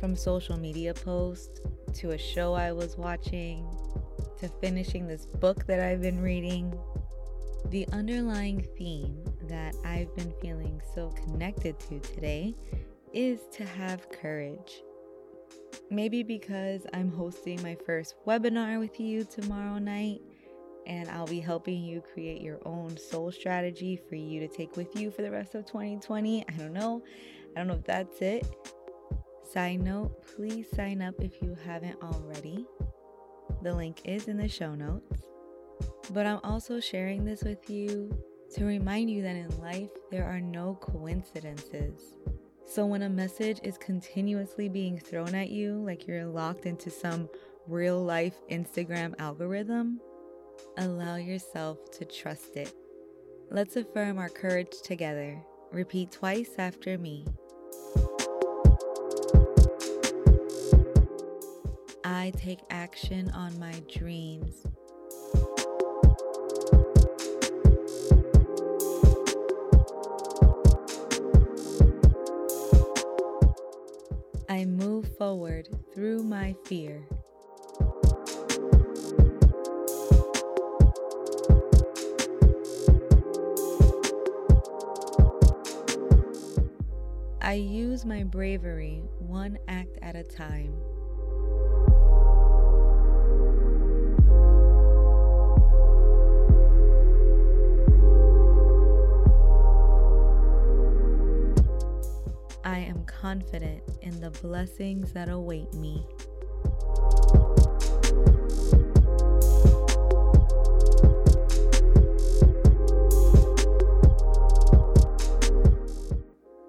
From social media posts to a show I was watching to finishing this book that I've been reading. The underlying theme that I've been feeling so connected to today is to have courage. Maybe because I'm hosting my first webinar with you tomorrow night and I'll be helping you create your own soul strategy for you to take with you for the rest of 2020. I don't know. I don't know if that's it. Side note, please sign up if you haven't already. The link is in the show notes. But I'm also sharing this with you to remind you that in life there are no coincidences. So when a message is continuously being thrown at you like you're locked into some real life Instagram algorithm, Allow yourself to trust it. Let's affirm our courage together. Repeat twice after me. I take action on my dreams. I move forward through my fear. I use my bravery one act at a time. I am confident in the blessings that await me.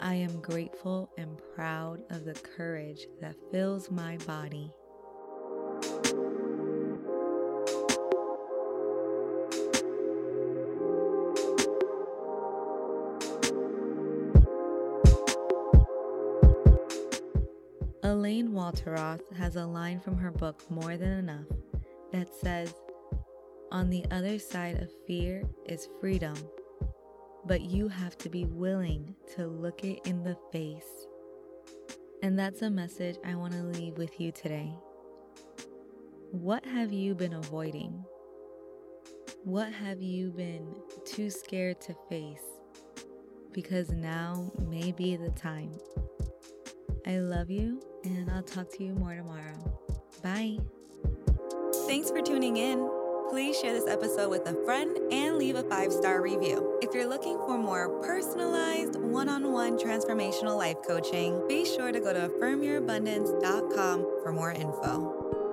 I am grateful and proud of the courage that fills my body. Elaine Welteroth has a line from her book More Than Enough that says, On the other side of fear is freedom but you have to be willing to look it in the face. And that's a message I want to leave with you today. What have you been avoiding? What have you been too scared to face? Because now may be the time. I love you, and I'll talk to you more tomorrow. Bye. Thanks for tuning in please share this episode with a friend and leave a five star review. If you're looking for more personalized, one on one transformational life coaching, be sure to go to affirmyourabundance.com for more info.